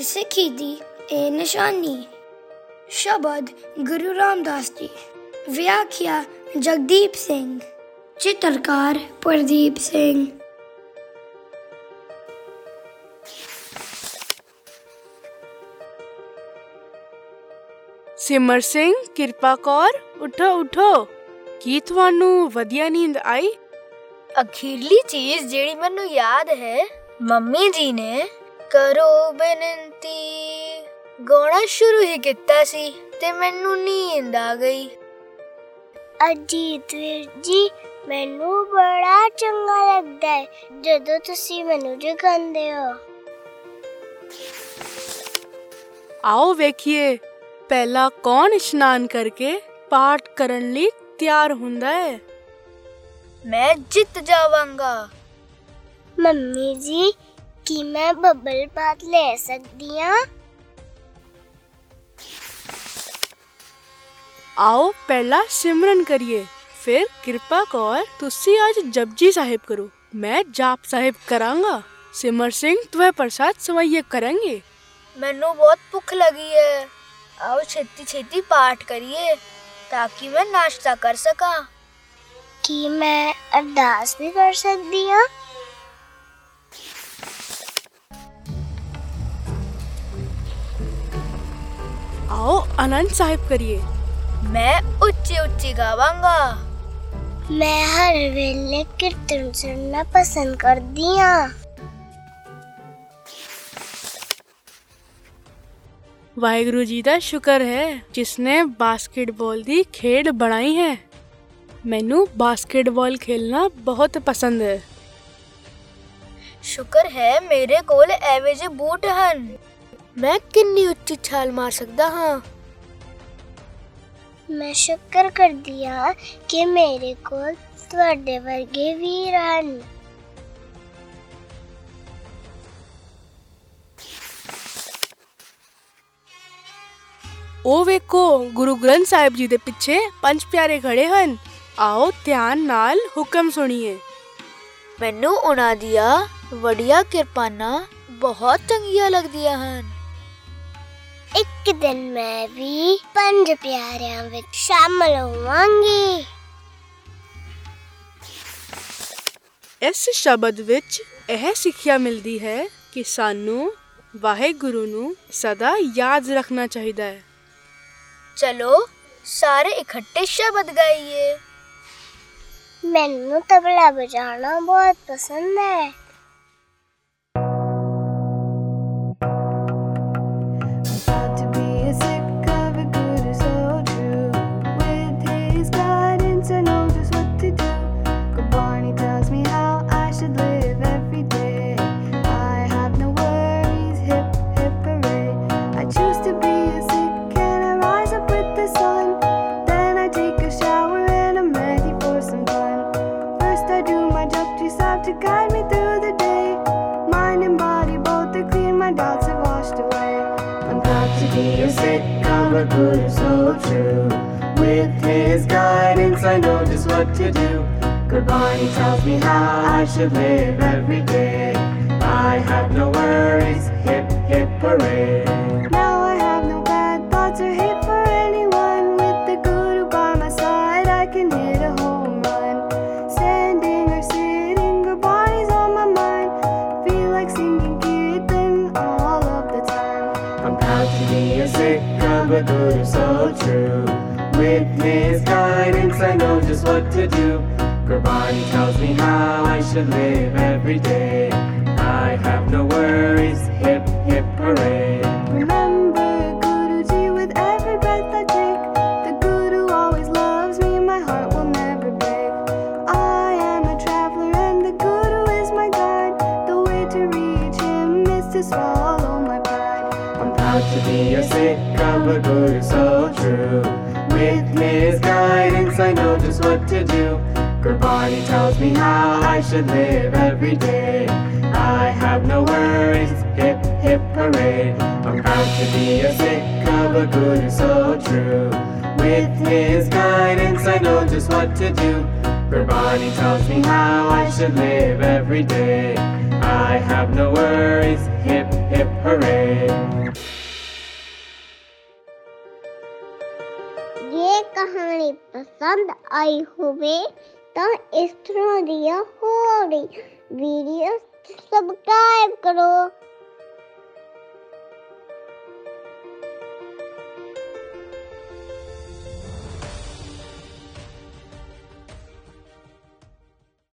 ਸਿੱਖੀ ਦੀ ਇਹ ਨਿਸ਼ਾਨੀ ਸ਼ਬਦ ਗੁਰੂ ਰਾਮਦਾਸ ਜੀ ਵਿਆਖਿਆ ਜਗਦੀਪ ਸਿੰਘ ਚਿੱਤਰਕਾਰ ਪ੍ਰਦੀਪ ਸਿੰਘ ਸਿਮਰ ਸਿੰਘ ਕਿਰਪਾ ਕੌਰ ਉਠੋ ਉਠੋ ਕੀ ਤੁਹਾਨੂੰ ਵਧੀਆ ਨੀਂਦ ਆਈ ਅਖੀਰਲੀ ਚੀਜ਼ ਜਿਹੜੀ ਮੈਨੂੰ ਯਾਦ ਹੈ ਮੰਮੀ ਜੀ ਨੇ ਕਰੋ ਬੇਨਤੀ। ਗਾਉਣਾ ਸ਼ੁਰੂ ਹੀ ਕੀਤਾ ਸੀ ਤੇ ਮੈਨੂੰ ਨੀਂਦ ਆ ਗਈ। ਅਜੀਤ ਵੀਰ ਜੀ ਮੈਨੂੰ ਬੜਾ ਚੰਗਾ ਲੱਗਦਾ ਹੈ ਜਦੋਂ ਤੁਸੀਂ ਮੈਨੂੰ ਜਗਾਉਂਦੇ ਹੋ। ਆਓ ਵੇਖੀਏ ਪਹਿਲਾ ਕੌਣ ਇਸ਼ਨਾਨ ਕਰਕੇ ਪਾਠ ਕਰਨ ਲਈ ਤਿਆਰ ਹੁੰਦਾ ਹੈ? ਮੈਂ ਜਿੱਤ ਜਾਵਾਂਗਾ। ਮੰਮੀ ਜੀ ਕੀ ਮੈਂ ਬੱਬਲ ਬਾਤ ਲੈ ਸਕਦੀ ਹਾਂ ਆਓ ਪਹਿਲਾਂ ਸਿਮਰਨ ਕਰੀਏ ਫਿਰ ਕਿਰਪਾ ਕੌਰ ਤੁਸੀਂ ਅੱਜ ਜਪਜੀ ਸਾਹਿਬ ਕਰੋ ਮੈਂ ਜਾਪ ਸਾਹਿਬ ਕਰਾਂਗਾ ਸਿਮਰ ਸਿੰਘ तुम्हें प्रसाद सवैये करेंगे ਮੈਨੂੰ ਬਹੁਤ ਭੁੱਖ ਲੱਗੀ ਹੈ ਆਓ ਛੇਤੀ ਛੇਤੀ ਪਾਠ ਕਰੀਏ ਤਾਂ ਕਿ ਮੈਂ ਨਾਸ਼ਤਾ ਕਰ ਸਕਾਂ ਕੀ ਮੈਂ ਅਰਦਾਸ ਵੀ ਕਰ ਸਕਦੀ ਹਾਂ ਆਓ ਆਨੰਦ ਸਾਹਿਬ ਕਰੀਏ। ਮੈਂ ਉੱਚੀ ਉੱਚੀ ਗਾਵਾਂਗਾ। ਮੈਂ ਹਰ ਵੇਲੇ ਕੀਰਤਨ ਸੁਣਨਾ ਪਸੰਦ ਕਰਦੀ ਹਾਂ। ਵਾਹਿਗੁਰੂ ਜੀ ਦਾ ਸ਼ੁਕਰ ਹੈ ਜਿਸ ਨੇ ਬਾਸਕਟਬਾਲ ਦੀ ਖੇਡ ਬਣਾਈ ਹੈ। ਮੈਨੂੰ ਬਾਸਕਟਬਾਲ ਖੇਲਣਾ ਬਹੁਤ ਪਸੰਦ ਹੈ। ਸ਼ੁਕਰ ਹੈ ਮੇਰੇ ਕੋਲ ਐਵੇਂ ਜਿਹੇ ਬੂਟ ਹਨ। ਮੈਂ ਕਿੰਨੀ ਉੱਚੀ ਛਾਲ ਮਾਰ ਸਕਦਾ ਹਾਂ? ਮੈਂ ਸ਼ੁਕਰ ਕਰਦੀ ਹਾਂ ਕਿ ਮੇਰੇ ਕੋਲ ਤੁਹਾਡੇ ਵਰਗੇ ਵੀਰ ਹਨ। ਉਹ ਵੇਖੋ ਗੁਰੂ ਗ੍ਰੰਥ ਸਾਹਿਬ ਜੀ ਦੇ ਪਿੱਛੇ ਪੰਜ ਪਿਆਰੇ ਖੜੇ ਹਨ। ਆਓ ਧਿਆਨ ਨਾਲ ਹੁਕਮ ਸੁਣੀਏ। ਮੈਨੂੰ ਉਹਨਾਂ ਦੀਆਂ ਵੱਡੀਆਂ ਕਿਰਪਾਨਾਂ ਬਹੁਤ ਚੰਗੀਆਂ ਲੱਗਦੀਆਂ ਹਨ। ਇੱਕ ਦਿਨ ਮੈਂ ਵੀ ਪੰਜ ਪਿਆਰਿਆਂ ਵਿੱਚ ਸ਼ਾਮਲ ਹੋਵਾਂਗੀ ਇਸ ਸ਼ਬਦ ਵਿੱਚ ਇਹ ਸਿੱਖਿਆ ਮਿਲਦੀ ਹੈ ਕਿ ਸਾਨੂੰ ਵਾਹਿਗੁਰੂ ਨੂੰ ਸਦਾ ਯਾਦ ਰੱਖਣਾ ਚਾਹੀਦਾ ਹੈ। ਚਲੋ ਸਾਰੇ ਇਕੱਠੇ ਸ਼ਬਦ ਗਾਈਏ। ਮੈਨੂੰ ਤਬਲਾ ਵਜਾਉਣਾ ਬਹੁਤ ਪਸੰਦ ਹੈ। Be a sick a good so true. With his guidance, I know just what to do. Good Barney tells me how I should live every day. I have no worries, hip hip hooray. A guru so true. With his guidance, I know just what to do. Gurbani tells me how I should live every day. I have no worries, hip hip hooray. Remember Guruji with every breath I take. The Guru always loves me, my heart will never break. I am a traveler and the Guru is my guide. The way to reach him is to. I'm to be a Sikh of a Guru so true. With his guidance, I know just what to do. Gurbani tells me how I should live every day. I have no worries, hip hip hooray. I'm proud to be a Sikh of a Guru so true. With his guidance, I know just what to do. Gurbani tells me how I should live every day. I have no worries, hip hip hooray. ਜੇ ਕਹਾਣੀ ਪਸੰਦ ਆਈ ਹੋਵੇ ਤਾਂ ਇਸ ਤਰ੍ਹਾਂ ਦੀਆਂ ਹੋਰ video subscribe ਕਰੋ।